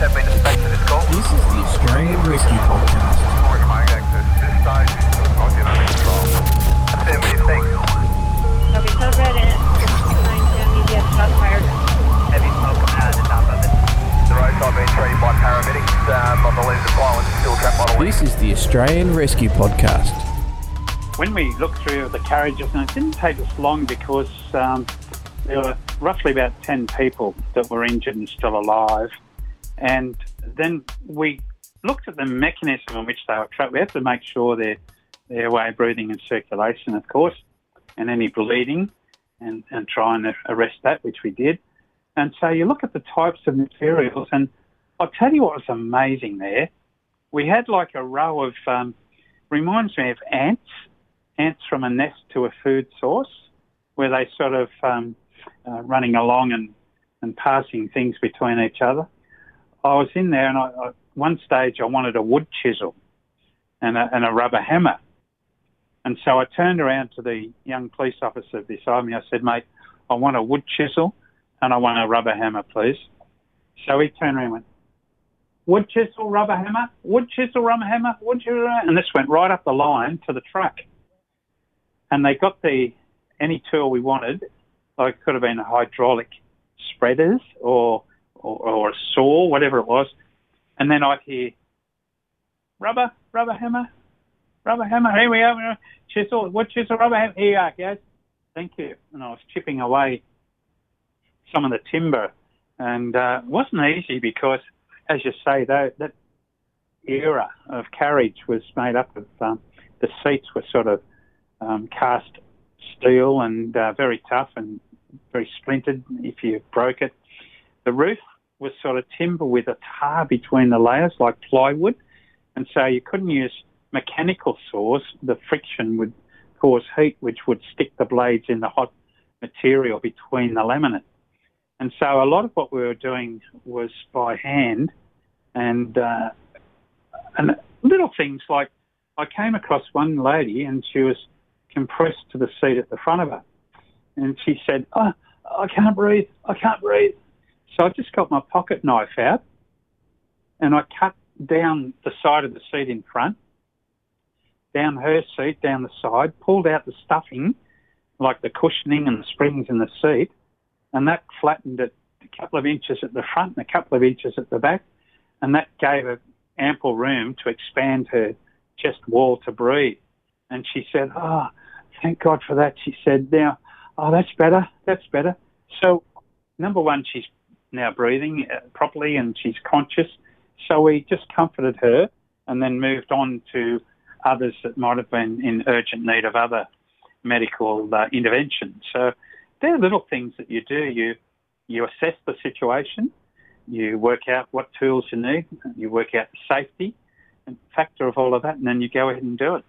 have been. This is the Australian Rescue Podcast. This is the Australian Rescue Podcast. When we looked through the carriages, and it didn't take us long because um, there were roughly about 10 people that were injured and still alive. And then we looked at the mechanism in which they were trapped. We had to make sure their, their way of breathing and circulation, of course, and any bleeding, and, and try and arrest that, which we did. And so you look at the types of materials, and I'll tell you what was amazing there. We had like a row of, um, reminds me of ants, ants from a nest to a food source, where they sort of um, uh, running along and, and passing things between each other. I was in there, and I, I, one stage I wanted a wood chisel and a, and a rubber hammer. And so I turned around to the young police officer beside me. I said, mate, I want a wood chisel and I want a rubber hammer, please. So he turned around and went, wood chisel, rubber hammer, wood chisel, rubber hammer, wood chisel, and this went right up the line to the truck. And they got the any tool we wanted, like it could have been hydraulic spreaders or, or, or a saw, whatever it was. And then I'd hear, rubber, rubber hammer, rubber hammer, here we are, chisel, wood chisel, rubber hammer, here you are, guys. Thank you. And I was chipping away some of the timber. And uh, it wasn't easy because, as you say, that, that era of carriage was made up of um, the seats were sort of um, cast steel and uh, very tough and very splintered if you broke it. The roof was sort of timber with a tar between the layers like plywood, and so you couldn't use mechanical saws. The friction would cause heat, which would stick the blades in the hot material between the laminate. And so a lot of what we were doing was by hand and, uh, and little things like I came across one lady and she was compressed to the seat at the front of her. And she said, oh, I can't breathe. I can't breathe. So I just got my pocket knife out and I cut down the side of the seat in front, down her seat, down the side, pulled out the stuffing, like the cushioning and the springs in the seat, and that flattened it a couple of inches at the front and a couple of inches at the back, and that gave her ample room to expand her chest wall to breathe. And she said, "Oh, thank God for that." She said, "Now, oh, that's better. That's better." So, number one, she's now breathing uh, properly and she's conscious. So we just comforted her and then moved on to others that might have been in urgent need of other medical uh, intervention. So there are little things that you do. You you assess the situation, you work out what tools you need, you work out the safety and factor of all of that, and then you go ahead and do it.